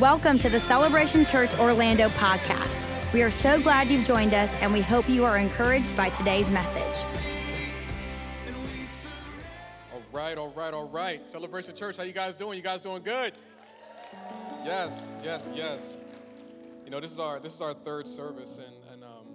Welcome to the Celebration Church Orlando podcast. We are so glad you've joined us and we hope you are encouraged by today's message. All right, all right, all right. Celebration Church, how you guys doing? You guys doing good? Yes, yes, yes. You know, this is our this is our third service, and and um,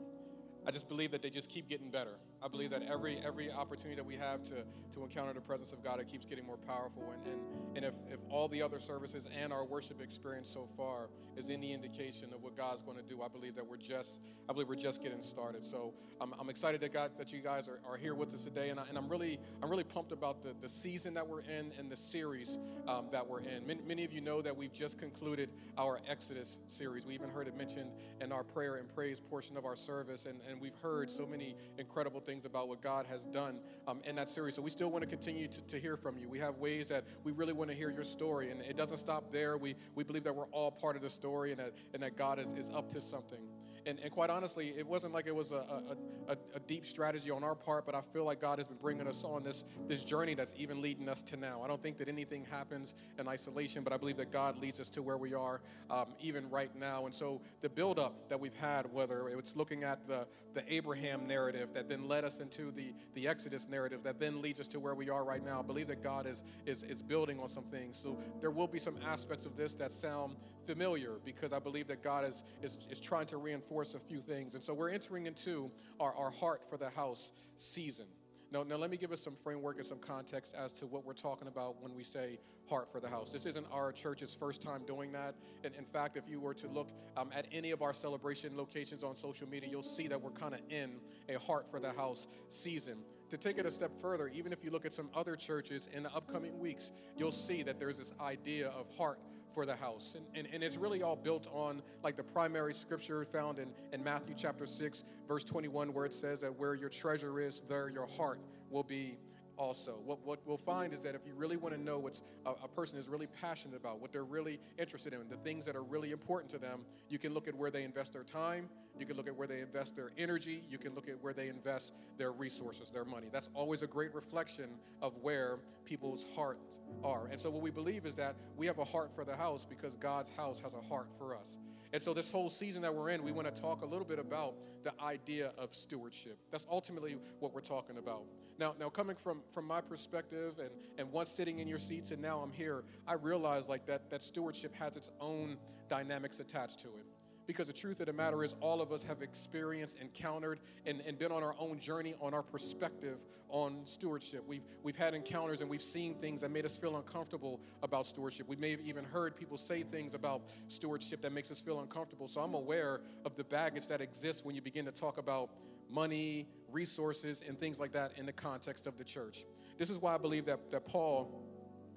I just believe that they just keep getting better. I believe that every every opportunity that we have to to encounter the presence of God, it keeps getting more powerful. And and, and if, if all the other services and our worship experience so far is any indication of what God's going to do, I believe that we're just I believe we're just getting started. So I'm, I'm excited that God that you guys are, are here with us today, and, I, and I'm really I'm really pumped about the, the season that we're in and the series um, that we're in. Many, many of you know that we've just concluded our Exodus series. We even heard it mentioned in our prayer and praise portion of our service, and, and we've heard so many incredible things about what God has done um, in that series. So we still want to continue to, to hear from you. We have ways that we really want to hear your story, and it doesn't stop there. We, we believe that we're all part of the story and that, and that God is, is up to something. And, and quite honestly, it wasn't like it was a, a, a, a, deep strategy on our part, but I feel like God has been bringing us on this, this journey that's even leading us to now. I don't think that anything happens in isolation, but I believe that God leads us to where we are um, even right now. And so the buildup that we've had, whether it's looking at the, the Abraham narrative that then led us into the, the Exodus narrative that then leads us to where we are right now, I believe that God is, is, is building on some things. So there will be some aspects of this that sound familiar because I believe that God is, is, is trying to reinforce a few things. And so we're entering into our, our heart for the house season. Now, now, let me give us some framework and some context as to what we're talking about when we say heart for the house. This isn't our church's first time doing that. And in fact, if you were to look um, at any of our celebration locations on social media, you'll see that we're kind of in a heart for the house season to take it a step further, even if you look at some other churches in the upcoming weeks, you'll see that there's this idea of heart for the house. And, and, and it's really all built on like the primary scripture found in, in Matthew chapter 6, verse 21, where it says that where your treasure is, there your heart will be also. What, what we'll find is that if you really want to know what a, a, person is really passionate about, what they're really interested in, the things that are really important to them, you can look at where they invest their time, you can look at where they invest their energy, you can look at where they invest their resources, their money. That's always a great reflection of where people's hearts are. And so what we believe is that we have a heart for the house because God's house has a heart for us. And so, this whole season that we're in, we want to talk a little bit about the idea of stewardship. That's ultimately what we're talking about. Now, now coming from, from my perspective and, and once sitting in your seats and now I'm here, I realize like that, that stewardship has its own dynamics attached to it. Because the truth of the matter is, all of us have experienced, encountered, and, and been on our own journey on our perspective on stewardship. We've, we've had encounters and we've seen things that made us feel uncomfortable about stewardship. We may have even heard people say things about stewardship that makes us feel uncomfortable. So I'm aware of the baggage that exists when you begin to talk about money, resources, and things like that in the context of the church. This is why I believe that, that Paul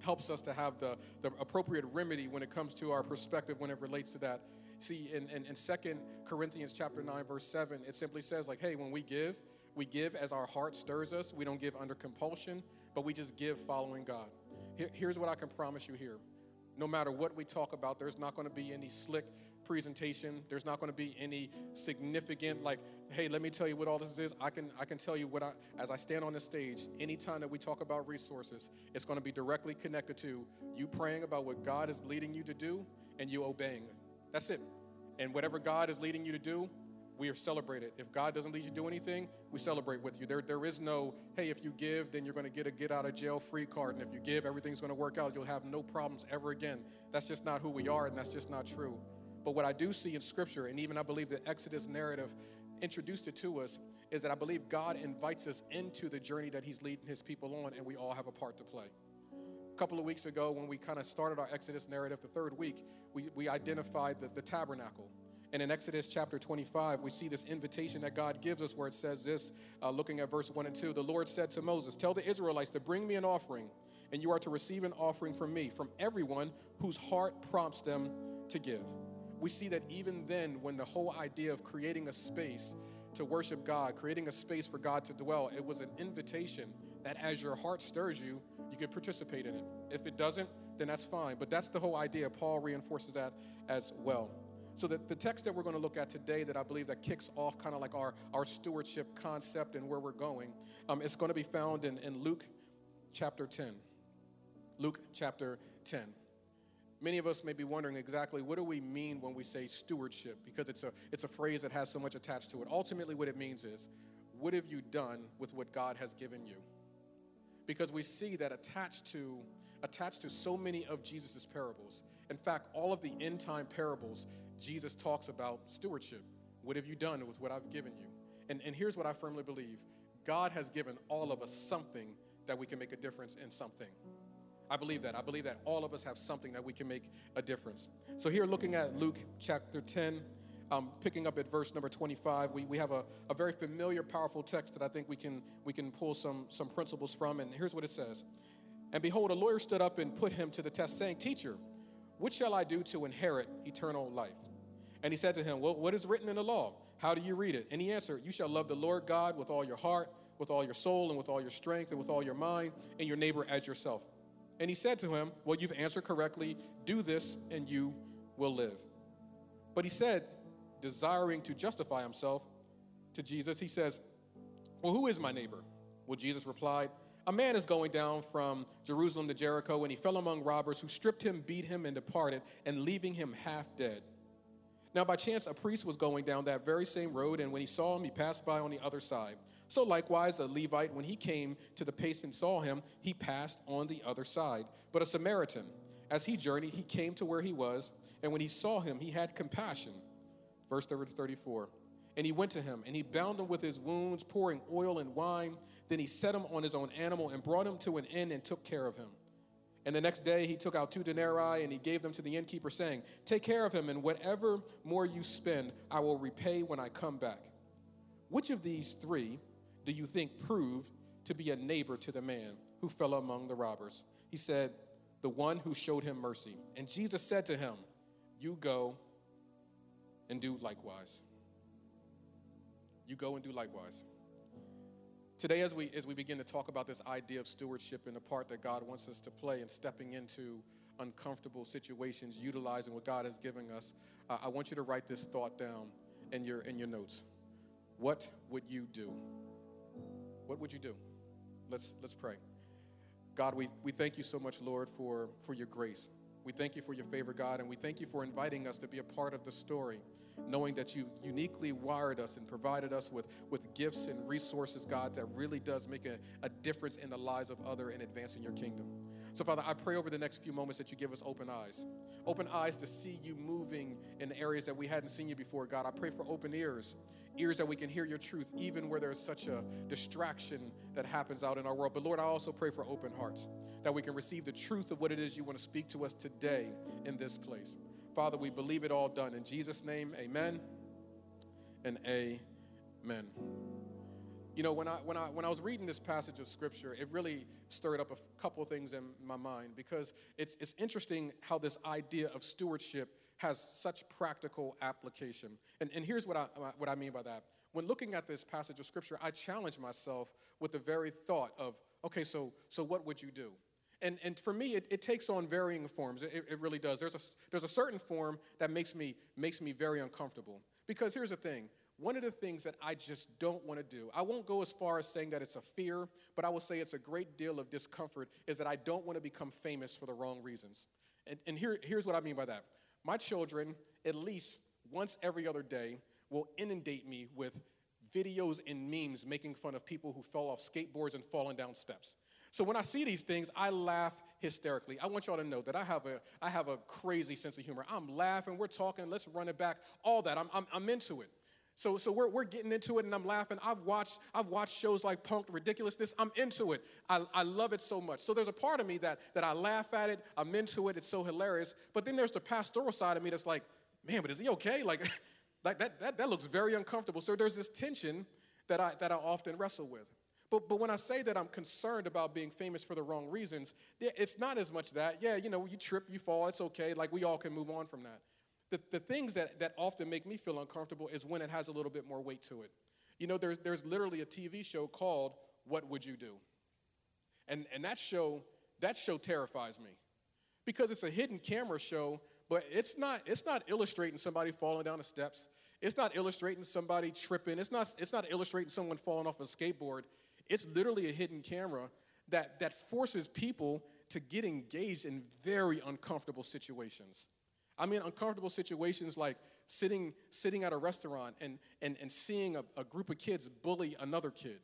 helps us to have the, the appropriate remedy when it comes to our perspective when it relates to that See, in, in, in 2 Corinthians chapter 9, verse 7, it simply says, like, hey, when we give, we give as our heart stirs us. We don't give under compulsion, but we just give following God. Here, here's what I can promise you here. No matter what we talk about, there's not going to be any slick presentation. There's not going to be any significant, like, hey, let me tell you what all this is. I can, I can tell you what I, as I stand on the stage, anytime that we talk about resources, it's going to be directly connected to you praying about what God is leading you to do and you obeying. That's it. And whatever God is leading you to do, we are celebrated. If God doesn't lead you to do anything, we celebrate with you. There, there is no, hey, if you give, then you're going to get a get out of jail free card. And if you give, everything's going to work out. You'll have no problems ever again. That's just not who we are, and that's just not true. But what I do see in Scripture, and even I believe the Exodus narrative introduced it to us, is that I believe God invites us into the journey that He's leading His people on, and we all have a part to play a couple of weeks ago when we kind of started our Exodus narrative, the third week, we, we identified the, the tabernacle. And in Exodus chapter 25, we see this invitation that God gives us where it says this, uh, looking at verse 1 and 2. The Lord said to Moses, Tell the Israelites to bring me an offering, and you are to receive an offering from me, from everyone whose heart prompts them to give. We see that even then, when the whole idea of creating a space to worship God, creating a space for God to dwell, it was an invitation that as your heart stirs you, you can participate in it. If it doesn't, then that's fine. But that's the whole idea. Paul reinforces that as well. So the, the text that we're going to look at today that I believe that kicks off kind of like our, our stewardship concept and where we're going, um, it's going to be found in, in Luke chapter 10. Luke chapter 10. many of us may be wondering exactly what do we mean when we say stewardship because it's a it's a phrase that has so much attached to it ultimately what it means is what have you done with what god has given you because we see that attached to attached to so many of jesus' parables in fact all of the end time parables jesus talks about stewardship what have you done with what i've given you and, and here's what i firmly believe god has given all of us something that we can make a difference in something I believe that. I believe that all of us have something that we can make a difference. So, here looking at Luke chapter 10, um, picking up at verse number 25, we, we have a, a very familiar, powerful text that I think we can, we can pull some, some principles from. And here's what it says And behold, a lawyer stood up and put him to the test, saying, Teacher, what shall I do to inherit eternal life? And he said to him, Well, what is written in the law? How do you read it? And he answered, You shall love the Lord God with all your heart, with all your soul, and with all your strength, and with all your mind, and your neighbor as yourself. And he said to him, Well, you've answered correctly. Do this, and you will live. But he said, desiring to justify himself to Jesus, he says, Well, who is my neighbor? Well, Jesus replied, A man is going down from Jerusalem to Jericho, and he fell among robbers who stripped him, beat him, and departed, and leaving him half dead. Now, by chance, a priest was going down that very same road, and when he saw him, he passed by on the other side. So likewise, a Levite, when he came to the place and saw him, he passed on the other side. But a Samaritan, as he journeyed, he came to where he was, and when he saw him, he had compassion. Verse 34. And he went to him, and he bound him with his wounds, pouring oil and wine. Then he set him on his own animal and brought him to an inn and took care of him. And the next day he took out two denarii and he gave them to the innkeeper, saying, Take care of him, and whatever more you spend, I will repay when I come back. Which of these three do you think proved to be a neighbor to the man who fell among the robbers? He said, The one who showed him mercy. And Jesus said to him, You go and do likewise. You go and do likewise. Today, as we, as we begin to talk about this idea of stewardship and the part that God wants us to play in stepping into uncomfortable situations, utilizing what God has given us, uh, I want you to write this thought down in your, in your notes. What would you do? what would you do? Let's, let's pray. God, we, we thank you so much, Lord, for, for your grace. We thank you for your favor, God, and we thank you for inviting us to be a part of the story, knowing that you uniquely wired us and provided us with, with gifts and resources, God, that really does make a, a difference in the lives of other and advancing your kingdom. So, Father, I pray over the next few moments that you give us open eyes. Open eyes to see you moving in areas that we hadn't seen you before, God. I pray for open ears ears that we can hear your truth, even where there's such a distraction that happens out in our world. But Lord, I also pray for open hearts, that we can receive the truth of what it is you want to speak to us today in this place. Father, we believe it all done. In Jesus' name, amen and amen. You know, when I, when, I, when I was reading this passage of scripture, it really stirred up a couple of things in my mind because it's, it's interesting how this idea of stewardship has such practical application. And, and here's what I, uh, what I mean by that. When looking at this passage of scripture, I challenge myself with the very thought of, okay, so, so what would you do? And, and for me, it, it takes on varying forms. It, it really does. There's a, there's a certain form that makes me, makes me very uncomfortable. Because here's the thing one of the things that I just don't want to do, I won't go as far as saying that it's a fear, but I will say it's a great deal of discomfort, is that I don't want to become famous for the wrong reasons. And, and here, here's what I mean by that. My children, at least once every other day, will inundate me with videos and memes making fun of people who fell off skateboards and fallen down steps. So when I see these things, I laugh hysterically. I want y'all to know that I have a, I have a crazy sense of humor. I'm laughing, we're talking, let's run it back, all that. I'm, I'm, I'm into it. So, so we're, we're getting into it and I'm laughing. I've watched, I've watched shows like Punk'd Ridiculousness. I'm into it. I, I love it so much. So there's a part of me that, that I laugh at it. I'm into it. It's so hilarious. But then there's the pastoral side of me that's like, man, but is he okay? Like, like that, that, that looks very uncomfortable. So there's this tension that I, that I often wrestle with. But, but when I say that I'm concerned about being famous for the wrong reasons, it's not as much that, yeah, you know, you trip, you fall, it's okay. Like we all can move on from that the, the things that, that often make me feel uncomfortable is when it has a little bit more weight to it. You know, there's, there's literally a TV show called What Would You Do? And, and that show, that show terrifies me because it's a hidden camera show, but it's not, it's not illustrating somebody falling down the steps. It's not illustrating somebody tripping. It's not, it's not illustrating someone falling off a skateboard. It's literally a hidden camera that, that forces people to get engaged in very uncomfortable situations. I mean, uncomfortable situations like sitting, sitting at a restaurant and, and, and seeing a, a group of kids bully another kid.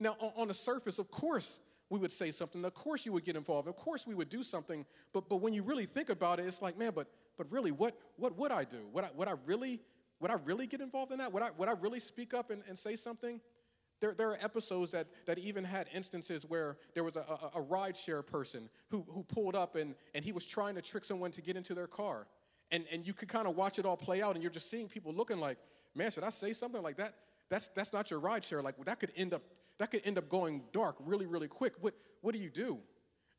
Now, on, on the surface, of course, we would say something. Of course, you would get involved. Of course, we would do something. But, but when you really think about it, it's like, man, but, but really, what, what would I do? Would I, would I really would I really get involved in that? Would I, would I really speak up and, and say something? There, there are episodes that, that even had instances where there was a, a, a ride share person who, who pulled up and, and he was trying to trick someone to get into their car. And, and you could kind of watch it all play out, and you're just seeing people looking like, man, should I say something like that? That's, that's not your ride share. Like, that could end up, that could end up going dark really, really quick. What, what do you do?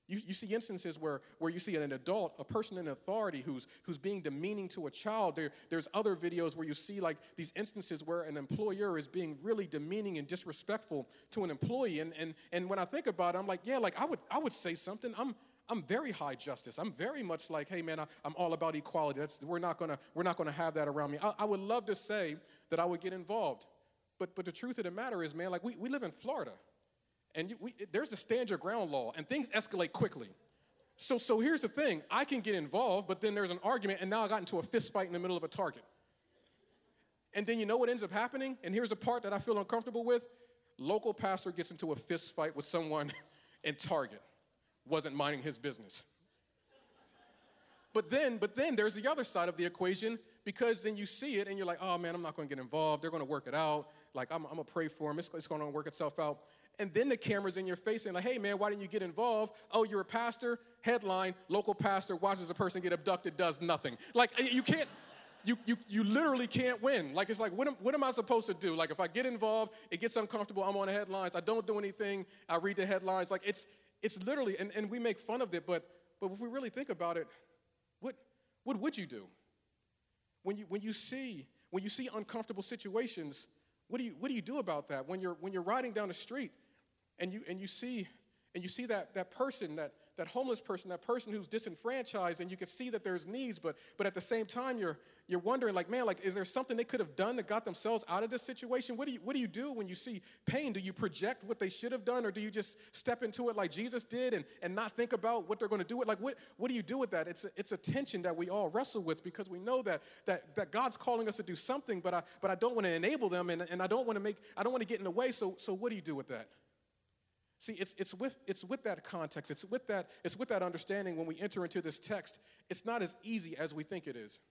You, you see instances where, where you see an adult, a person in authority who's, who's being demeaning to a child. There, there's other videos where you see like these instances where an employer is being really demeaning and disrespectful to an employee. And, and, and when I think about it, I'm like, yeah, like I would, I would say something. I'm, I'm very high justice. I'm very much like, hey man, I, am all about equality. That's, we're not gonna, we're not gonna have that around me. I, I would love to say that I would get involved. But, but the truth of the matter is, man, like we, we live in Florida and you, we, there's the stand your ground law, and things escalate quickly. So, so here's the thing I can get involved, but then there's an argument, and now I got into a fist fight in the middle of a target. And then you know what ends up happening? And here's the part that I feel uncomfortable with local pastor gets into a fist fight with someone in Target, wasn't minding his business. But then, but then there's the other side of the equation because then you see it and you're like, oh man, I'm not going to get involved. They're going to work it out. Like I'm, I'm going to pray for him. It's, it's going to work itself out and then the camera's in your face and like, hey man, why didn't you get involved? Oh, you're a pastor. Headline: Local pastor watches a person get abducted, does nothing. Like you can't. You, you, you literally can't win. Like, it's like, what am, what am I supposed to do? Like, if I get involved, it gets uncomfortable, I'm on the headlines, I don't do anything, I read the headlines. Like, it's, it's literally, and, and we make fun of it, but, but if we really think about it, what, what would you do? When you, when you see, when you see uncomfortable situations, what do you, what do you do about that? When you're, when you're riding down the street and you, and you see, and you see that, that person, that, that homeless person, that person who's disenfranchised, and you can see that there's needs, but, but at the same time, you're, you're wondering, like, man, like, is there something they could have done that got themselves out of this situation? What do you, what do, you do when you see pain? Do you project what they should have done, or do you just step into it like Jesus did and, and not think about what they're going to do? With it like, what, what do you do with that? It's a, it's a tension that we all wrestle with because we know that, that, that God's calling us to do something, but I, but I don't want to enable them, and, and I don't want to make, I don't want to get in the way, so, so what do you do with that? See, it's, it's, with, it's with that context, it's with that, it's with that understanding when we enter into this text, it's not as easy as we think it is.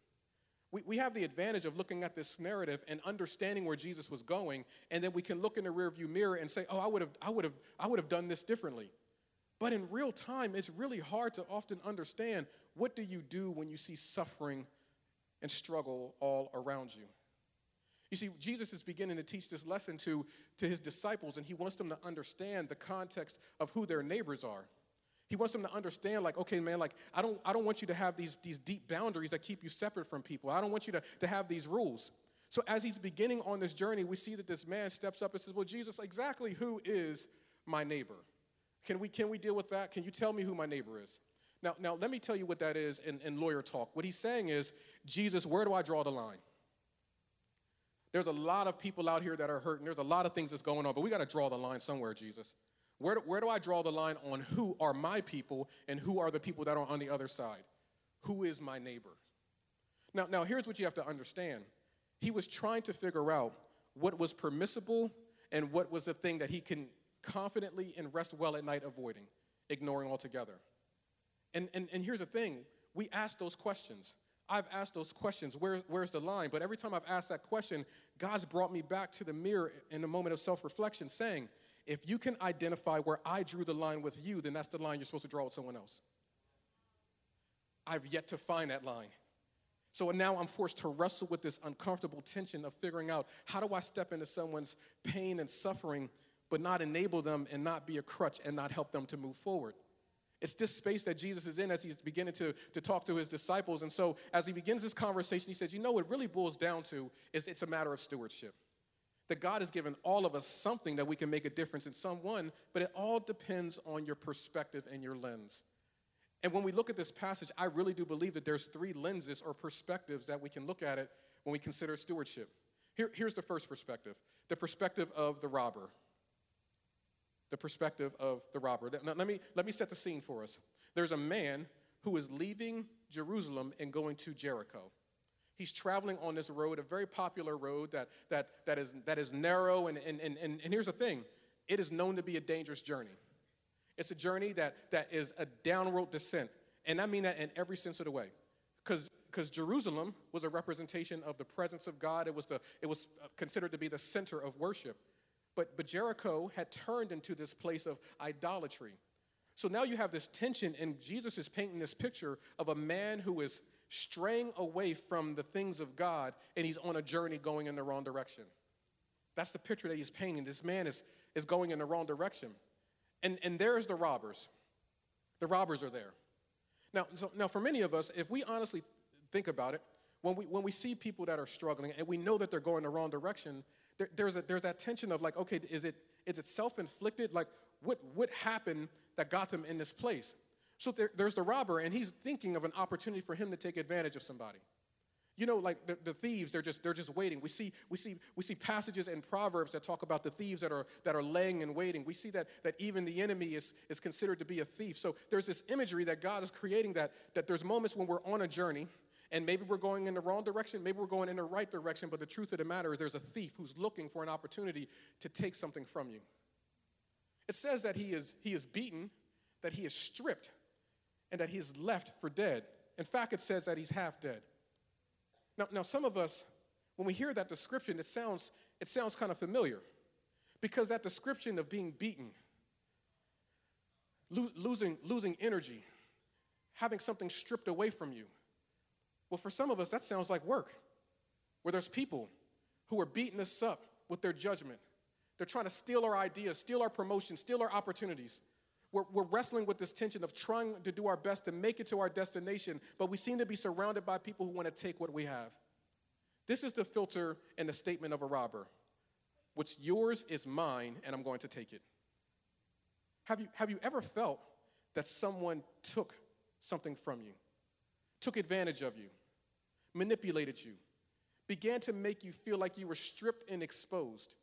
We, we have the advantage of looking at this narrative and understanding where Jesus was going, and then we can look in the rearview mirror and say, oh, I would have, I would have, I would have done this differently. But in real time, it's really hard to often understand what do you do when you see suffering and struggle all around you. You see, Jesus is beginning to teach this lesson to, to his disciples, and he wants them to understand the context of who their neighbors are. He wants them to understand, like, okay, man, like, I don't, I don't want you to have these, these deep boundaries that keep you separate from people. I don't want you to, to have these rules. So as he's beginning on this journey, we see that this man steps up and says, Well, Jesus, exactly who is my neighbor? Can we, can we deal with that? Can you tell me who my neighbor is? Now, now let me tell you what that is in, in lawyer talk. What he's saying is, Jesus, where do I draw the line? There's a lot of people out here that are hurting. There's a lot of things that's going on, but we got to draw the line somewhere, Jesus. Where do, where do I draw the line on who are my people and who are the people that are on the other side? Who is my neighbor? Now, now here's what you have to understand. He was trying to figure out what was permissible and what was the thing that he can confidently and rest well at night avoiding, ignoring altogether. And, and, and here's the thing we ask those questions. I've asked those questions Where, where's the line? But every time I've asked that question, God's brought me back to the mirror in a moment of self reflection, saying, if you can identify where I drew the line with you, then that's the line you're supposed to draw with someone else. I've yet to find that line. So now I'm forced to wrestle with this uncomfortable tension of figuring out how do I step into someone's pain and suffering, but not enable them and not be a crutch and not help them to move forward. It's this space that Jesus is in as he's beginning to, to talk to his disciples. And so, as he begins this conversation, he says, You know, what really boils down to is it's a matter of stewardship. That God has given all of us something that we can make a difference in someone, but it all depends on your perspective and your lens. And when we look at this passage, I really do believe that there's three lenses or perspectives that we can look at it when we consider stewardship. Here, here's the first perspective the perspective of the robber the perspective of the robber. Now, let, me, let me set the scene for us. There's a man who is leaving Jerusalem and going to Jericho. He's traveling on this road, a very popular road that, that, that, is, that is narrow. And, and, and, and here's the thing it is known to be a dangerous journey. It's a journey that, that is a downward descent. And I mean that in every sense of the way. Because Jerusalem was a representation of the presence of God, it was, the, it was uh, considered to be the center of worship. But, but Jericho had turned into this place of idolatry. So now you have this tension, and Jesus is painting this picture of a man who is straying away from the things of God, and he's on a journey going in the wrong direction. That's the picture that he's painting. This man is, is going in the wrong direction. And, and there's the robbers. The robbers are there. Now, so, now, for many of us, if we honestly think about it, when we, when we see people that are struggling and we know that they're going the wrong direction, there, there's, a, there's that tension of like, okay, is it, is it self inflicted? Like, what, what happened that got them in this place? So there, there's the robber, and he's thinking of an opportunity for him to take advantage of somebody. You know, like the, the, thieves, they're just they're just waiting. We see we see we see passages in Proverbs that talk about the thieves that are that are laying and waiting. We see that that even the enemy is is considered to be a thief. So there's this imagery that God is creating that that there's moments when we're on a journey and maybe we're going in the wrong direction, maybe we're going in the right direction, but the truth of the matter is there's a thief who's looking for an opportunity to take something from you. It says that he is, he is beaten, that he is stripped, and that he is left for dead. In fact, it says that he's half dead. Now, now some of us, when we hear that description, it sounds, it sounds kind of familiar because that description of being beaten, lo- losing, losing energy, having something stripped away from you, well, for some of us, that sounds like work, where there's people who are beating us up with their judgment. They're trying to steal our ideas, steal our promotion, steal our opportunities. We're, we're, wrestling with this tension of trying to do our best to make it to our destination, but we seem to be surrounded by people who want to take what we have. This is the filter and the statement of a robber. What's yours is mine, and I'm going to take it. Have you, have you ever felt that someone took something from you, took advantage of you? manipulated you, began to make you feel like you were stripped and exposed.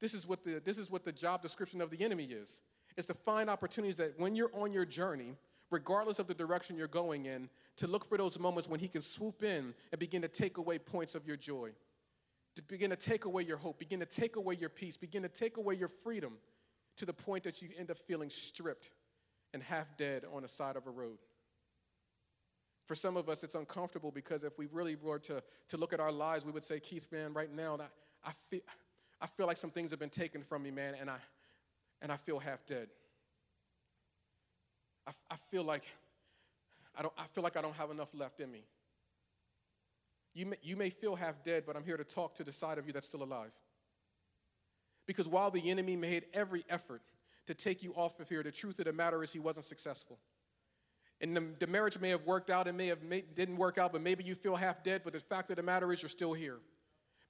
This is what the, this is what the job description of the enemy is. It's to find opportunities that when you're on your journey, regardless of the direction you're going in, to look for those moments when he can swoop in and begin to take away points of your joy, to begin to take away your hope, begin to take away your peace, begin to take away your freedom to the point that you end up feeling stripped and half dead on the side of a road. For some of us, it's uncomfortable because if we really were to, to look at our lives, we would say, Keith, man, right now, I, I, feel, I feel like some things have been taken from me, man, and I, and I feel half dead. I, I, feel like I, don't, I feel like I don't have enough left in me. You may, you may feel half dead, but I'm here to talk to the side of you that's still alive. Because while the enemy made every effort to take you off of here, the truth of the matter is he wasn't successful. And the, the marriage may have worked out, it may have made, didn't work out, but maybe you feel half dead, but the fact of the matter is you're still here.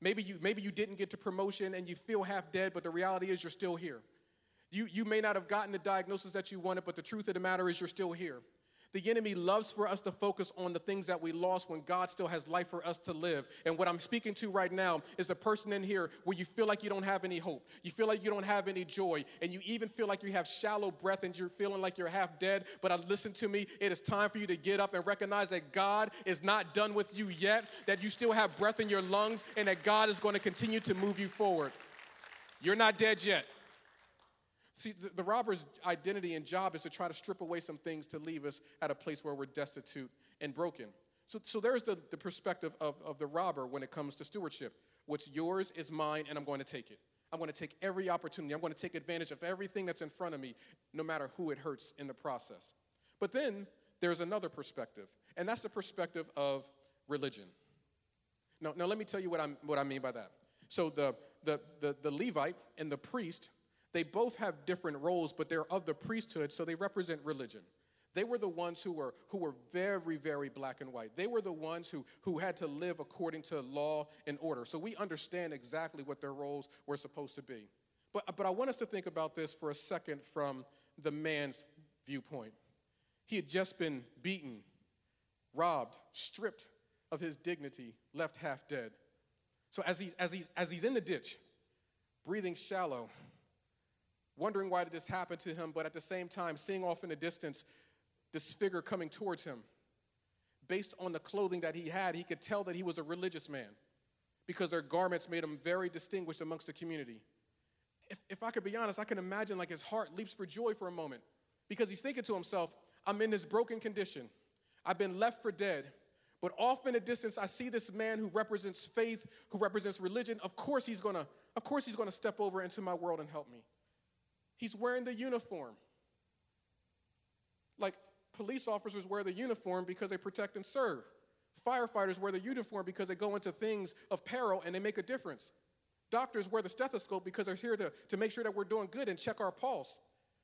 Maybe you, maybe you didn't get to promotion and you feel half dead, but the reality is you're still here. You, you may not have gotten the diagnosis that you wanted, but the truth of the matter is you're still here. The enemy loves for us to focus on the things that we lost when God still has life for us to live. And what I'm speaking to right now is the person in here where you feel like you don't have any hope. You feel like you don't have any joy. And you even feel like you have shallow breath and you're feeling like you're half dead. But uh, listen to me, it is time for you to get up and recognize that God is not done with you yet, that you still have breath in your lungs, and that God is going to continue to move you forward. You're not dead yet. See, the, the, robber's identity and job is to try to strip away some things to leave us at a place where we're destitute and broken. So, so there's the, the perspective of, of the robber when it comes to stewardship. What's yours is mine, and I'm going to take it. I'm going to take every opportunity. I'm going to take advantage of everything that's in front of me, no matter who it hurts in the process. But then there's another perspective, and that's the perspective of religion. Now, now let me tell you what, I'm, what I mean by that. So the, the, the, the Levite and the priest they both have different roles, but they're of the priesthood, so they represent religion. They were the ones who were, who were very, very black and white. They were the ones who, who had to live according to law and order. So we understand exactly what their roles were supposed to be. But, but I want us to think about this for a second from the man's viewpoint. He had just been beaten, robbed, stripped of his dignity, left half dead. So as he's, as he's, as he's in the ditch, breathing shallow, wondering why did this happen to him, but at the same time, seeing off in the distance this figure coming towards him. Based on the clothing that he had, he could tell that he was a religious man because their garments made him very distinguished amongst the community. If, if I could be honest, I can imagine like his heart leaps for joy for a moment because he's thinking to himself, I'm in this broken condition. I've been left for dead. But off in the distance, I see this man who represents faith, who represents religion. Of course he's gonna, of course he's gonna step over into my world and help me. He's wearing the uniform. Like police officers wear the uniform because they protect and serve. Firefighters wear the uniform because they go into things of peril and they make a difference. Doctors wear the stethoscope because they're here to, to make sure that we're doing good and check our pulse.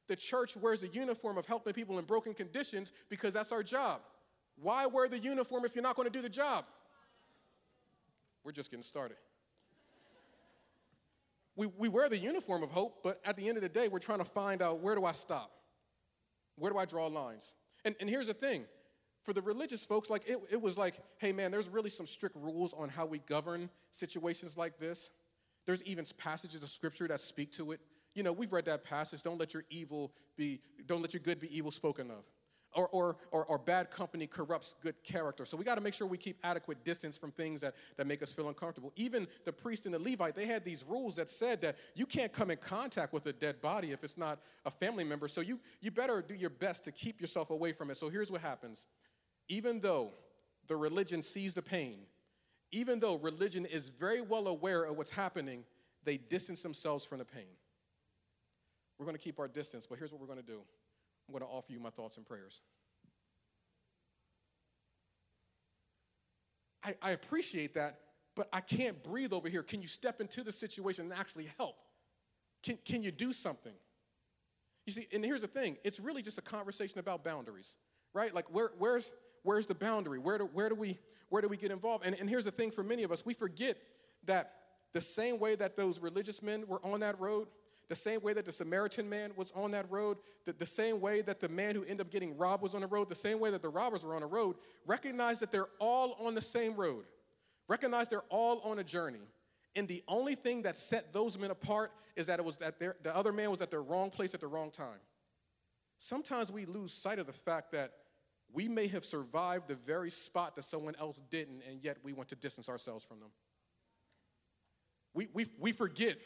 The church wears the uniform of helping people in broken conditions because that's our job. Why wear the uniform if you're not going to do the job? We're just getting started. We, we wear the uniform of hope, but at the end of the day, we're trying to find out where do I stop? Where do I draw lines? And, and here's the thing for the religious folks, like it, it was like, hey man, there's really some strict rules on how we govern situations like this. There's even passages of scripture that speak to it. You know, we've read that passage, don't let your evil be, don't let your good be evil spoken of or, or, or, or, bad company corrupts good character. So we got to make sure we keep adequate distance from things that, that make us feel uncomfortable. Even the priest and the Levite, they had these rules that said that you can't come in contact with a dead body if it's not a family member. So you, you better do your best to keep yourself away from it. So here's what happens even though the religion sees the pain, even though religion is very well aware of what's happening, they distance themselves from the pain. We're going to keep our distance, but here's what we're going to do. I'm going to offer you my thoughts and prayers. I, I appreciate that, but I can't breathe over here. Can you step into the situation and actually help? Can, can you do something? You see, and here's the thing it's really just a conversation about boundaries, right? Like, where, where's, where's the boundary? Where do, where, do we, where do we get involved? And, and here's the thing for many of us we forget that the same way that those religious men were on that road, the same way that the Samaritan man was on that road, the, the same way that the man who ended up getting robbed was on the road, the same way that the robbers were on the road, recognize that they're all on the same road. Recognize they're all on a journey. And the only thing that set those men apart is that it was that the other man was at the wrong place at the wrong time. Sometimes we lose sight of the fact that we may have survived the very spot that someone else didn't, and yet we want to distance ourselves from them. We, we, we forget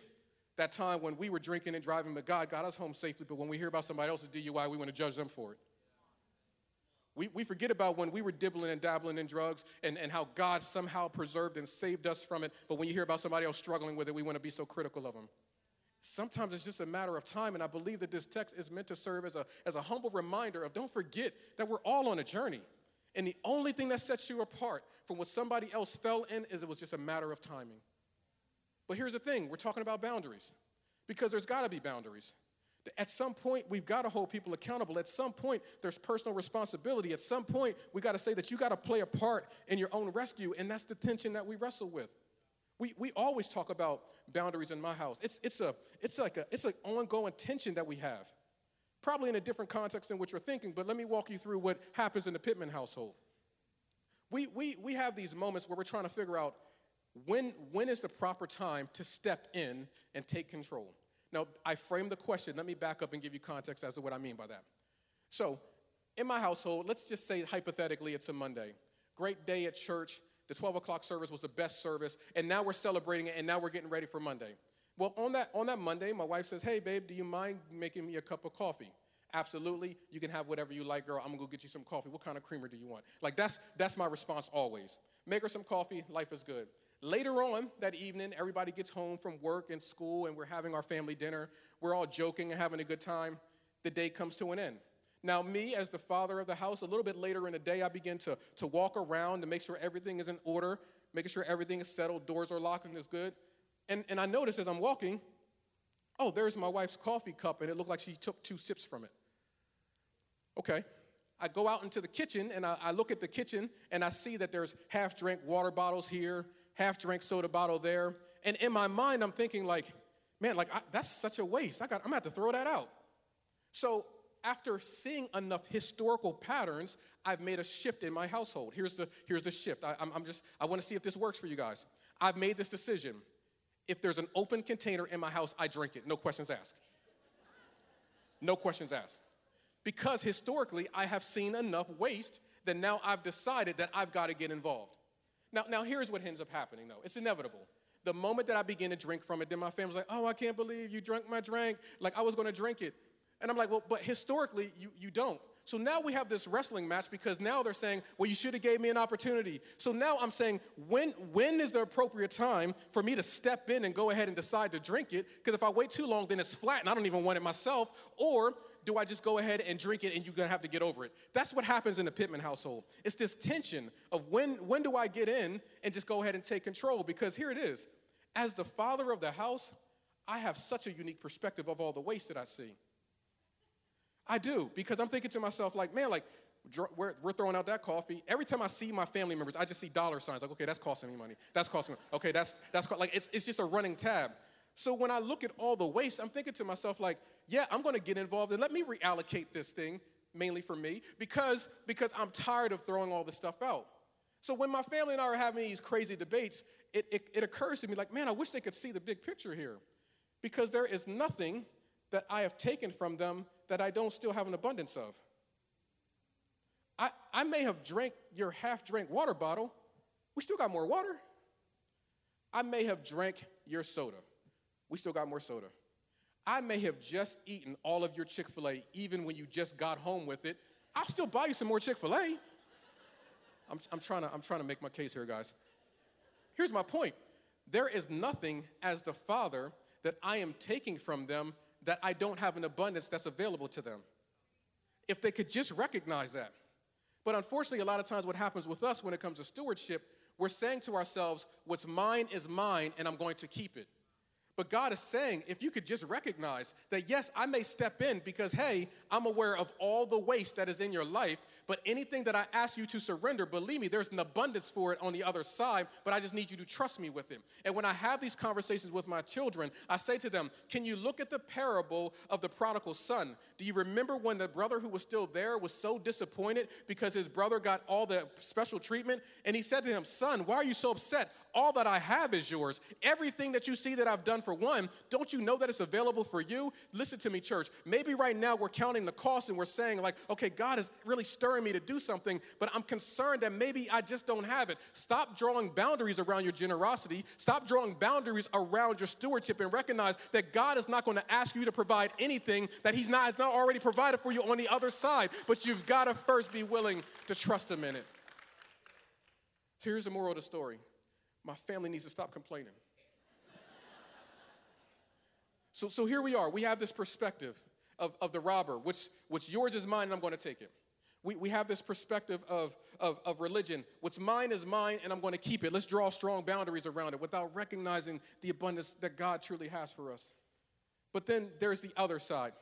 that time when we were drinking and driving, but God got us home safely. But when we hear about somebody else's DUI, we want to judge them for it. We, we forget about when we were dibbling and dabbling in drugs and, and how God somehow preserved and saved us from it. But when you hear about somebody else struggling with it, we want to be so critical of them. Sometimes it's just a matter of time, and I believe that this text is meant to serve as a, as a humble reminder of don't forget that we're all on a journey. And the only thing that sets you apart from what somebody else fell in is it was just a matter of timing. But here's the thing we're talking about boundaries because there's got to be boundaries. At some point, we've got to hold people accountable. At some point, there's personal responsibility. At some point, we got to say that you got to play a part in your own rescue, and that's the tension that we wrestle with. We, we always talk about boundaries in my house. It's, it's, a, it's like a, it's an ongoing tension that we have. Probably in a different context in which you're thinking, but let me walk you through what happens in the Pittman household. We, we, we have these moments where we're trying to figure out when, when is the proper time to step in and take control? Now, I framed the question. Let me back up and give you context as to what I mean by that. So, in my household, let's just say hypothetically it's a Monday. Great day at church. The 12 o'clock service was the best service, and now we're celebrating it, and now we're getting ready for Monday. Well, on that, on that Monday, my wife says, Hey, babe, do you mind making me a cup of coffee? Absolutely. You can have whatever you like, girl. I'm gonna go get you some coffee. What kind of creamer do you want? Like, that's, that's my response always. Make her some coffee, life is good. Later on that evening, everybody gets home from work and school, and we're having our family dinner. We're all joking and having a good time. The day comes to an end. Now, me, as the father of the house, a little bit later in the day, I begin to, to walk around to make sure everything is in order, making sure everything is settled, doors are locked, and is good. And, and I notice as I'm walking, oh, there's my wife's coffee cup, and it looked like she took two sips from it. Okay. I go out into the kitchen and I, I look at the kitchen and I see that there's half drink water bottles here, half drink soda bottle there. And in my mind, I'm thinking, like, man, like, I, that's such a waste. I got, I'm gonna have to throw that out. So, after seeing enough historical patterns, I've made a shift in my household. Here's the, here's the shift. I, I'm, I'm just, I wanna see if this works for you guys. I've made this decision. If there's an open container in my house, I drink it, no questions asked. No questions asked. Because historically, I have seen enough waste that now I've decided that I've got to get involved. Now, now here's what ends up happening though. It's inevitable. The moment that I begin to drink from it, then my family's like, oh, I can't believe you drank my drink. Like I was gonna drink it. And I'm like, well, but historically, you, you don't. So now we have this wrestling match because now they're saying, well, you should have gave me an opportunity. So now I'm saying, when, when is the appropriate time for me to step in and go ahead and decide to drink it? Because if I wait too long, then it's flat and I don't even want it myself. Or do I just go ahead and drink it and you're gonna have to get over it? That's what happens in the Pittman household. It's this tension of when, when do I get in and just go ahead and take control? Because here it is. As the father of the house, I have such a unique perspective of all the waste that I see. I do, because I'm thinking to myself, like, man, like, we're, we're, throwing out that coffee. Every time I see my family members, I just see dollar signs. Like, okay, that's costing me money. That's costing me. Okay, that's that's like it's, it's just a running tab. So when I look at all the waste, I'm thinking to myself, like, yeah, I'm to get involved and let me reallocate this thing mainly for me because because I'm tired of throwing all this stuff out. So when my family and I are having these crazy debates, it, it, it occurs to me like, man, I wish they could see the big picture here, because there is nothing that I have taken from them that I don't still have an abundance of. I, I may have drank your half drank water bottle. We still got more water. I may have drank your soda. We still got more soda. I may have just eaten all of your Chick fil A, even when you just got home with it. I'll still buy you some more Chick fil A. I'm, I'm, trying to, I'm trying to make my case here, guys. Here's my point there is nothing as the Father that I am taking from them that I don't have an abundance that's available to them. If they could just recognize that. But unfortunately, a lot of times what happens with us when it comes to stewardship, we're saying to ourselves, what's mine is mine and I'm going to keep it. But God is saying, if you could just recognize that, yes, I may step in because, hey, I'm aware of all the waste that is in your life, but anything that I ask you to surrender, believe me, there's an abundance for it on the other side, but I just need you to trust me with it. And when I have these conversations with my children, I say to them, Can you look at the parable of the prodigal son? Do you remember when the brother who was still there was so disappointed because his brother got all the special treatment? And he said to him, Son, why are you so upset? All that I have is yours. Everything that you see that I've done for one, don't you know that it's available for you? Listen to me, church. Maybe right now we're counting the cost and we're saying, like, okay, God is really stirring me to do something, but I'm concerned that maybe I just don't have it. Stop drawing boundaries around your generosity. Stop drawing boundaries around your stewardship and recognize that God is not going to ask you to provide anything that He's not, has not already provided for you on the other side. But you've got to first be willing to trust Him in it. So here's the moral of the story my family needs to stop complaining. so, so here we are. We have this perspective of, of the robber, which, which yours is mine and I'm going to take it. We, we have this perspective of, of, of religion. What's mine is mine and I'm going to keep it. Let's draw strong boundaries around it without recognizing the abundance that God truly has for us. But then there's the other side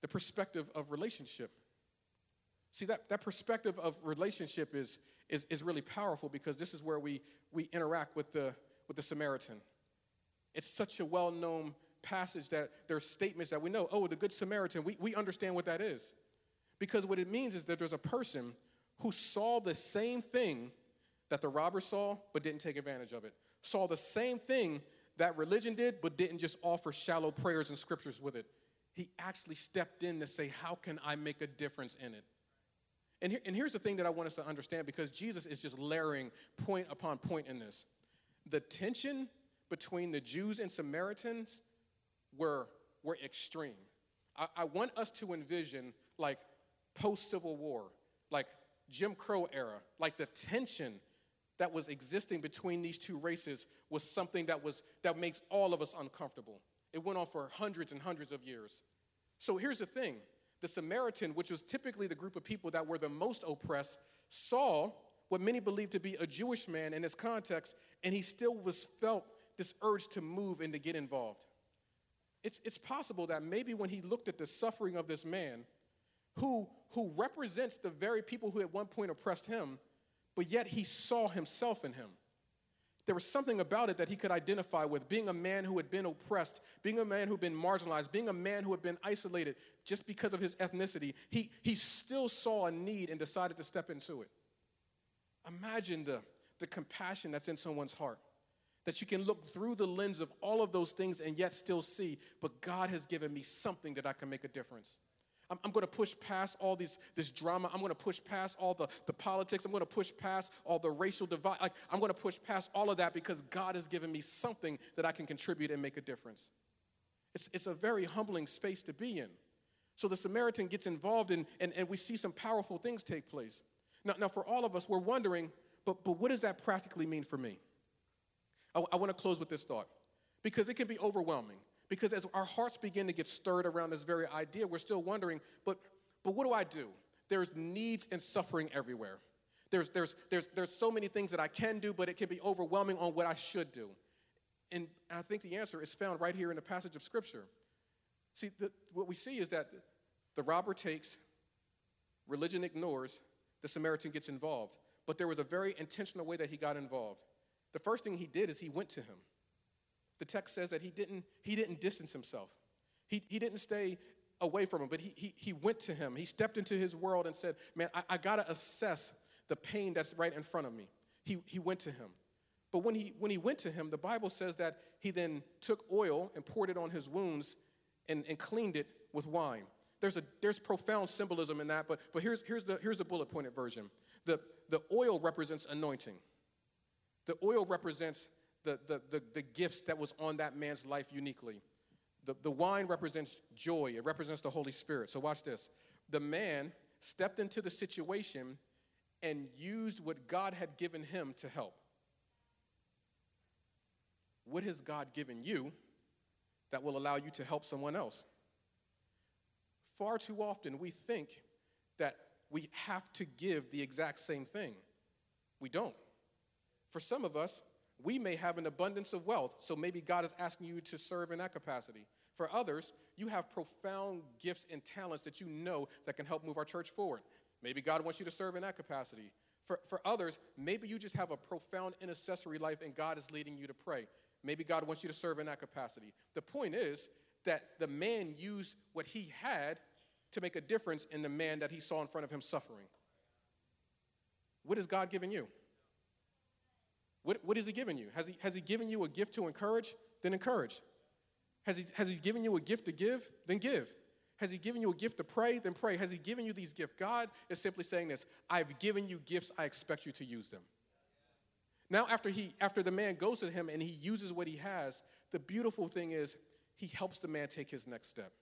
the perspective of relationship. See, that, that perspective of relationship is, is, is really powerful because this is where we, we interact with the, with the Samaritan. It's such a well known passage that there's statements that we know oh, the Good Samaritan, we, we understand what that is. Because what it means is that there's a person who saw the same thing that the robber saw, but didn't take advantage of it. Saw the same thing that religion did, but didn't just offer shallow prayers and scriptures with it. He actually stepped in to say, How can I make a difference in it? And, here, and here's the thing that I want us to understand because Jesus is just layering point upon point in this. The tension between the Jews and Samaritans were, were extreme. I, I want us to envision like post Civil War, like Jim Crow era, like the tension that was existing between these two races was something that was that makes all of us uncomfortable. It went on for hundreds and hundreds of years. So here's the thing the Samaritan, which was typically the group of people that were the most oppressed, saw what many believed to be a Jewish man in this context, and he still was felt this urge to move and to get involved. It's, it's possible that maybe when he looked at the suffering of this man, who, who represents the very people who at one point oppressed him, but yet he saw himself in him there was something about it that he could identify with being a man who had been oppressed, being a man who had been marginalized, being a man who had been isolated just because of his ethnicity. He, he still saw a need and decided to step into it. Imagine the, the compassion that's in someone's heart that you can look through the lens of all of those things and yet still see, but God has given me something that I can make a difference. I'm, I'm going to push past all these, this drama. I'm going to push past all the, the politics. I'm going to push past all the racial divide. Like, I'm going to push past all of that because God has given me something that I can contribute and make a difference. It's, it's a very humbling space to be in. So the Samaritan gets involved in, and, and we see some powerful things take place. Now, now, for all of us, we're wondering, but, but what does that practically mean for me? I, I want to close with this thought because it can be overwhelming. Because as our hearts begin to get stirred around this very idea, we're still wondering, but, but what do I do? There's needs and suffering everywhere. There's, there's, there's, there's so many things that I can do, but it can be overwhelming on what I should do. And I think the answer is found right here in the passage of Scripture. See, the, what we see is that the robber takes, religion ignores, the Samaritan gets involved. But there was a very intentional way that he got involved. The first thing he did is he went to him. The text says that he didn't, he didn't distance himself. He, he didn't stay away from him, but he, he, he went to him. He stepped into his world and said, Man, I, I got to assess the pain that's right in front of me. He, he went to him. But when he, when he went to him, the Bible says that he then took oil and poured it on his wounds and, and cleaned it with wine. There's, a, there's profound symbolism in that, but, but here's, here's, the, here's the bullet pointed version. The, the oil represents anointing. The oil represents the, the, the, the gifts that was on that man's life uniquely. The, the wine represents joy, it represents the Holy Spirit. So, watch this. The man stepped into the situation and used what God had given him to help. What has God given you that will allow you to help someone else? Far too often, we think that we have to give the exact same thing. We don't. For some of us, we may have an abundance of wealth, so maybe God is asking you to serve in that capacity. For others, you have profound gifts and talents that you know that can help move our church forward. Maybe God wants you to serve in that capacity. For, for others, maybe you just have a profound intercessory life and God is leading you to pray. Maybe God wants you to serve in that capacity. The point is that the man used what he had to make a difference in the man that he saw in front of him suffering. What has God given you? What, what has He given you? Has he, has he given you a gift to encourage? Then encourage. Has he, has he given you a gift to give? Then give. Has He given you a gift to pray? Then pray. Has He given you these gifts? God is simply saying this I've given you gifts, I expect you to use them. Now, after, he, after the man goes to him and he uses what he has, the beautiful thing is he helps the man take his next step.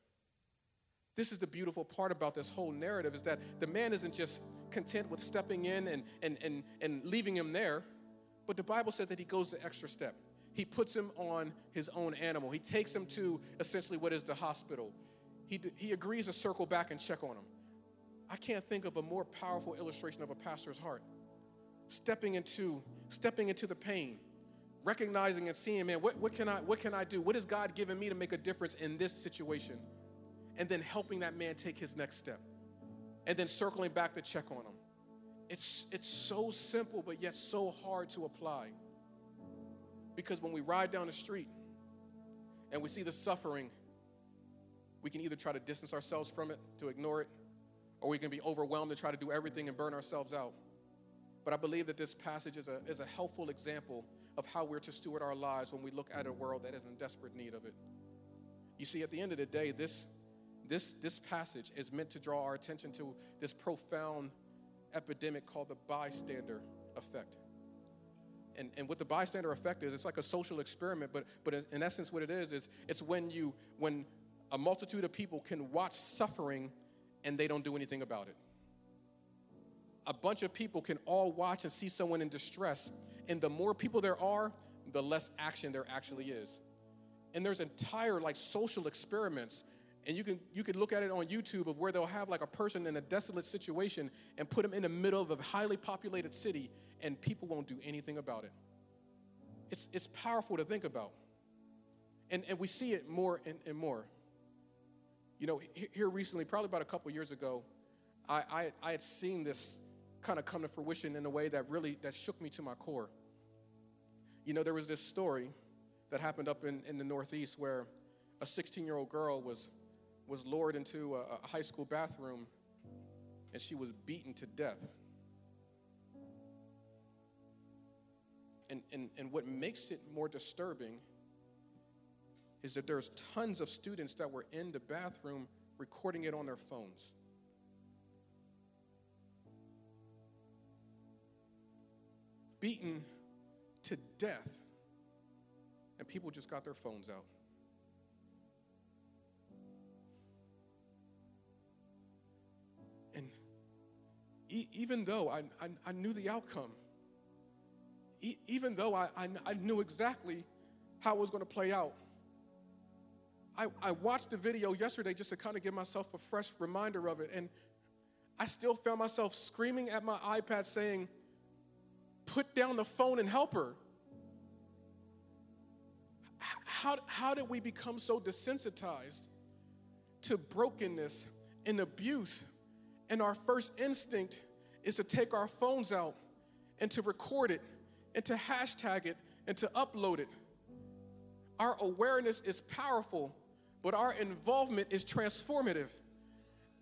This is the beautiful part about this whole narrative is that the man isn't just content with stepping in and, and, and, and leaving him there. But the Bible says that he goes the extra step. He puts him on his own animal. He takes him to essentially what is the hospital. He, he agrees to circle back and check on him. I can't think of a more powerful illustration of a pastor's heart. Stepping into, stepping into the pain, recognizing and seeing, man, what, what, can I, what can I do? What has God given me to make a difference in this situation? And then helping that man take his next step. And then circling back to check on him. It's, it's so simple, but yet so hard to apply. Because when we ride down the street and we see the suffering, we can either try to distance ourselves from it, to ignore it, or we can be overwhelmed and try to do everything and burn ourselves out. But I believe that this passage is a, is a helpful example of how we're to steward our lives when we look at a world that is in desperate need of it. You see, at the end of the day, this, this, this passage is meant to draw our attention to this profound epidemic called the bystander effect. And, and what the bystander effect is, it's like a social experiment, but, but in, essence, what it is, is it's when you when a multitude of people can watch suffering and they don't do anything about it. A bunch of people can all watch and see someone in distress, and the more people there are, the less action there actually is. And there's entire like social experiments and you can you can look at it on YouTube of where they'll have like a person in a desolate situation and put them in the middle of a highly populated city and people won't do anything about it. It's it's powerful to think about. And and we see it more and, and more. You know, here recently, probably about a couple years ago, I, I, I had seen this kind of come to fruition in a way that really that shook me to my core. You know, there was this story that happened up in, in the Northeast where a 16 year old girl was was lured into a, a high school bathroom and she was beaten to death. And, and, and what makes it more disturbing is that there's tons of students that were in the bathroom recording it on their phones. Beaten to death, and people just got their phones out. E- even though I, I, I, knew the outcome, e- even though I, I, I knew exactly how it was going to play out, I, I watched the video yesterday just to kind of give myself a fresh reminder of it. And I still found myself screaming at my iPad saying, Put down the phone and help her. How, how did we become so desensitized to brokenness and abuse? And our first instinct is to take our phones out and to record it and to hashtag it and to upload it. Our awareness is powerful, but our involvement is transformative.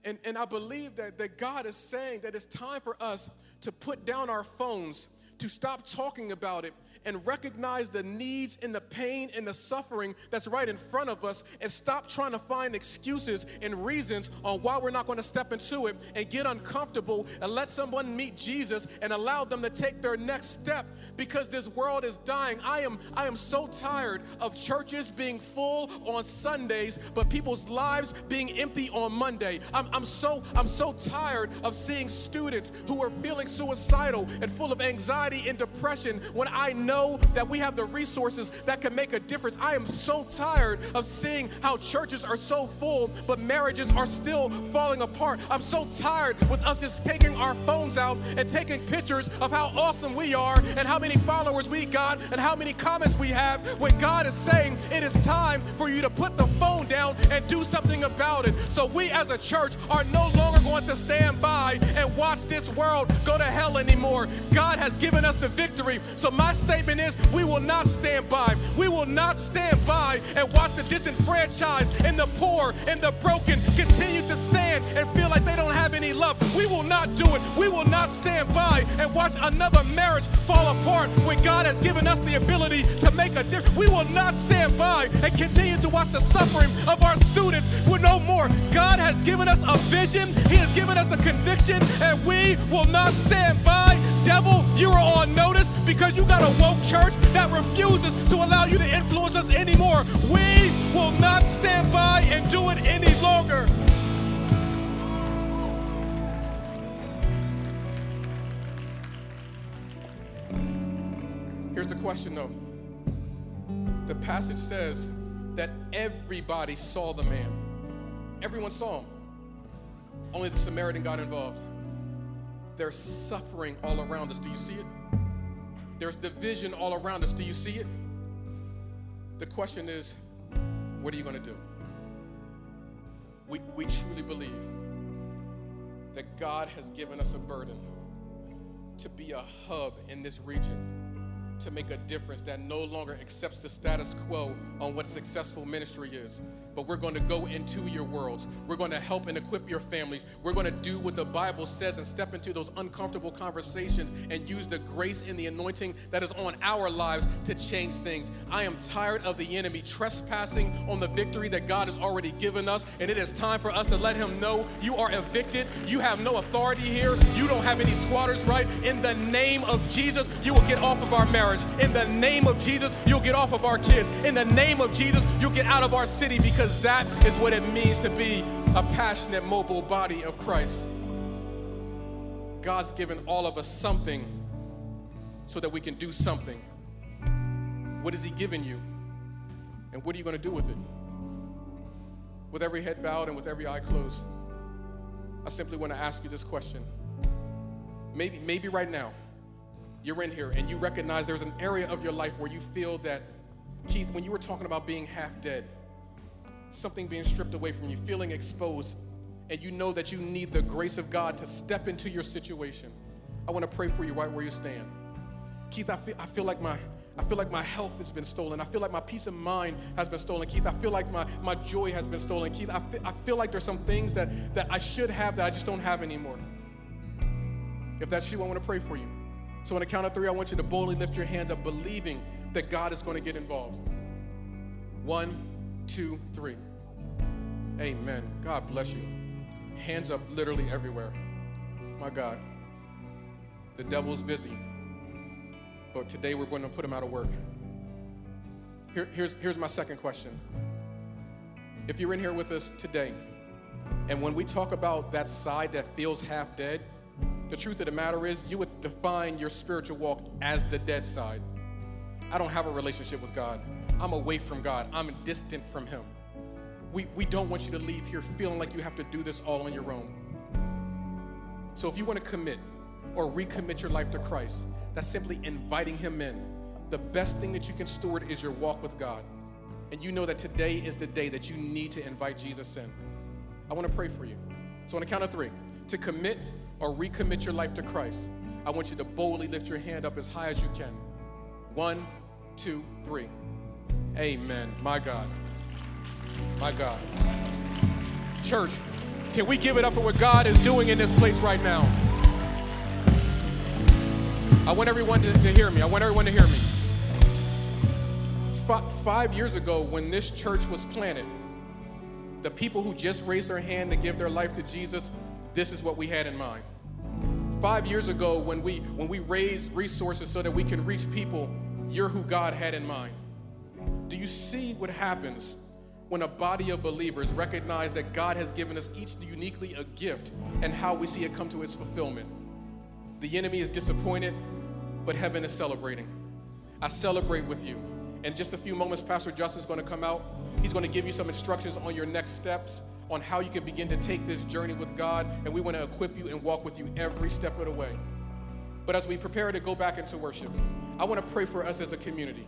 And, and I believe that, that God is saying that it's time for us to put down our phones, to stop talking about it, and recognize the needs and the pain and the suffering that's right in front of us and stop trying to find excuses and reasons on why we're not going to step into it and get uncomfortable and let someone meet Jesus and allow them to take their next step because this world is dying. I am I am so tired of churches being full on Sundays but people's lives being empty on Monday. I'm, I'm so I'm so tired of seeing students who are feeling suicidal and full of anxiety and depression when I know that we have the resources that can make a difference. I am so tired of seeing how churches are so full, but marriages are still falling apart. I'm so tired with us just taking our phones out and taking pictures of how awesome we are and how many followers we got and how many comments we have when God is saying it is time for you to put the phone down and do something about it. So we as a church are no longer going to stand by and watch this world go to hell anymore. God has given us the victory. So my statement is we will not stand by. We will not stand by and watch the disenfranchised and the poor and the broken continue to stand and feel like they don't have any love. We will not do it. We will not stand by and watch another marriage fall apart when God has given us the ability to make a difference. We will not stand by and continue to watch the suffering of our students with no more. God has given us a vision, He has given us a conviction, and we will not stand by. Devil, you are on notice because you got a woke church that refuses to allow you to influence us anymore. We will not stand by and do it any longer. Here's the question though. The passage says that everybody saw the man. Everyone saw him. Only the Samaritan got involved. There's suffering all around us. Do you see it? There's division all around us. Do you see it? The question is, what are you going to do? We, we truly believe that God has given us a burden to be a hub in this region to make a difference that no longer accepts the status quo on what successful ministry is. But we're going to go into your worlds. We're going to help and equip your families. We're going to do what the Bible says and step into those uncomfortable conversations and use the grace and the anointing that is on our lives to change things. I am tired of the enemy trespassing on the victory that God has already given us, and it is time for us to let him know you are evicted. You have no authority here. You don't have any squatters' right. In the name of Jesus, you will get off of our marriage. In the name of Jesus, you'll get off of our kids. In the name of Jesus, you'll get out of our city because that is what it means to be a passionate, mobile body of Christ. God's given all of us something so that we can do something. What has He given you? And what are you going to do with it? With every head bowed and with every eye closed, I simply want to ask you this question. Maybe, maybe right now, you're in here and you recognize there's an area of your life where you feel that, Keith, when you were talking about being half dead, something being stripped away from you, feeling exposed, and you know that you need the grace of God to step into your situation, I want to pray for you right where you stand. Keith, I feel, I feel like my I feel like my health has been stolen. I feel like my peace of mind has been stolen, Keith. I feel like my, my joy has been stolen, Keith. I feel, I feel like there's some things that, that I should have that I just don't have anymore. If that's you, I want to pray for you. So, on the count of three, I want you to boldly lift your hands up, believing that God is going to get involved. One, two, three. Amen. God bless you. Hands up literally everywhere. My God. The devil's busy. But today we're going to put him out of work. Here, here's, here's my second question. If you're in here with us today, and when we talk about that side that feels half dead, the truth of the matter is you would define your spiritual walk as the dead side. I don't have a relationship with God. I'm away from God. I'm distant from Him. We, we don't want you to leave here feeling like you have to do this all on your own. So if you want to commit or recommit your life to Christ, that's simply inviting Him in. The best thing that you can steward is your walk with God. And you know that today is the day that you need to invite Jesus in. I want to pray for you. So, on the count of three, to commit or recommit your life to Christ, I want you to boldly lift your hand up as high as you can. One, two, three. Amen. My God. My God. Church, can we give it up for what God is doing in this place right now? I want everyone to, to hear me. I want everyone to hear me. F- five years ago, when this church was planted, the people who just raised their hand to give their life to Jesus, this is what we had in mind. Five years ago, when we when we raised resources so that we can reach people, you're who God had in mind. Do you see what happens when a body of believers recognize that God has given us each uniquely a gift and how we see it come to its fulfillment? The enemy is disappointed, but heaven is celebrating. I celebrate with you. In just a few moments, Pastor Justin's going to come out. He's going to give you some instructions on your next steps, on how you can begin to take this journey with God, and we want to equip you and walk with you every step of the way. But as we prepare to go back into worship, I want to pray for us as a community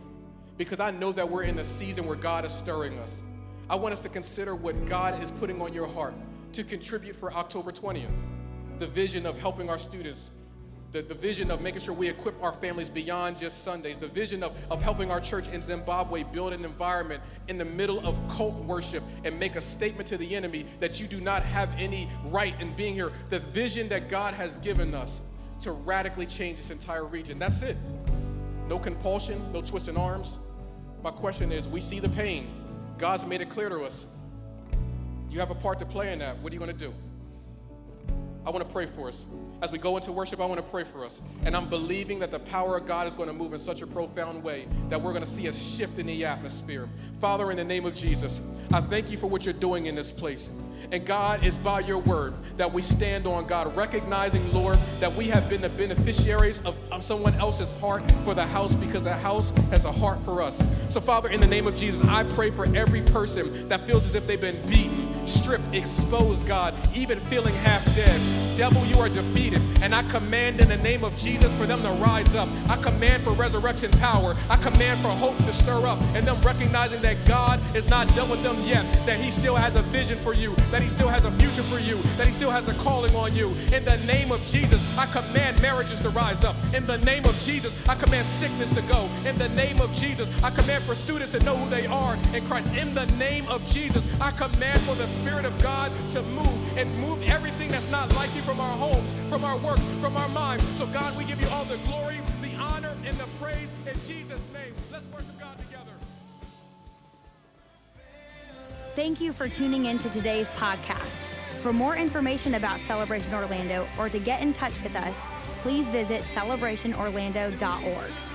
because I know that we're in a season where God is stirring us. I want us to consider what God is putting on your heart to contribute for October 20th. The vision of helping our students the, the vision of making sure we equip our families beyond just Sundays, the vision of, of helping our church in Zimbabwe build an environment in the middle of cult worship and make a statement to the enemy that you do not have any right in being here, the vision that God has given us to radically change this entire region. That's it. No compulsion, no twisting arms. My question is we see the pain. God's made it clear to us. You have a part to play in that. What are you going to do? I want to pray for us. As we go into worship, I want to pray for us. And I'm believing that the power of God is going to move in such a profound way that we're going to see a shift in the atmosphere. Father, in the name of Jesus, I thank you for what you're doing in this place. And God, is by your word that we stand on, God, recognizing, Lord, that we have been the beneficiaries of, of someone else's heart for the house because the house has a heart for us. So, Father, in the name of Jesus, I pray for every person that feels as if they've been beaten stripped, exposed, God, even feeling half dead. Devil, you are defeated. And I command in the name of Jesus for them to rise up. I command for resurrection power. I command for hope to stir up and them recognizing that God is not done with them yet, that He still has a vision for you, that He still has a future for you, that He still has a calling on you. In the name of Jesus, I command marriages to rise up. In the name of Jesus, I command sickness to go. In the name of Jesus, I command for students to know who they are in Christ. In the name of Jesus, I command for the Spirit of God to move and move everything that's not like you from our homes, from our work, from our mind. So, God, we give you all the glory, the honor, and the praise in Jesus' name. Let's worship God together. Thank you for tuning in to today's podcast. For more information about Celebration Orlando or to get in touch with us, please visit celebrationorlando.org.